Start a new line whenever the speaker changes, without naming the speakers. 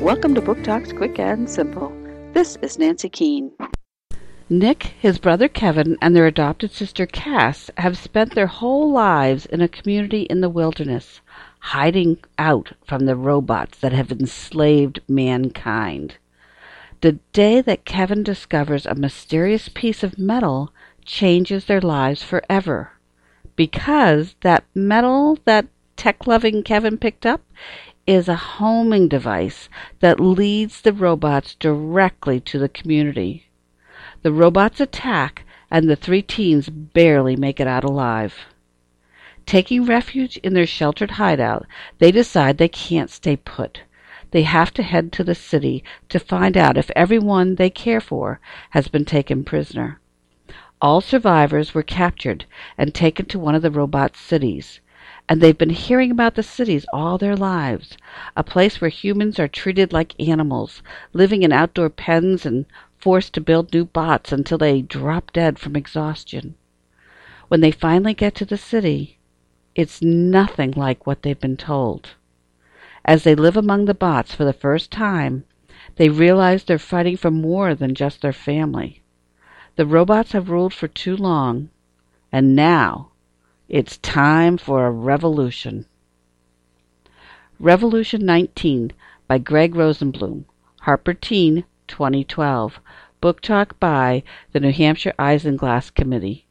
Welcome to Book Talks Quick and Simple. This is Nancy Keane.
Nick, his brother Kevin, and their adopted sister Cass have spent their whole lives in a community in the wilderness, hiding out from the robots that have enslaved mankind. The day that Kevin discovers a mysterious piece of metal changes their lives forever. Because that metal that tech loving Kevin picked up is a homing device that leads the robots directly to the community. The robots attack, and the three teens barely make it out alive. Taking refuge in their sheltered hideout, they decide they can't stay put. They have to head to the city to find out if everyone they care for has been taken prisoner. All survivors were captured and taken to one of the robot cities and they've been hearing about the cities all their lives, a place where humans are treated like animals, living in outdoor pens and forced to build new bots until they drop dead from exhaustion. When they finally get to the city, it's nothing like what they've been told. As they live among the bots for the first time, they realize they're fighting for more than just their family. The robots have ruled for too long, and now it's time for a revolution. Revolution 19 by Gregg Rosenblum. Harper Teen, 2012. Book talk by the New Hampshire Isinglass Committee.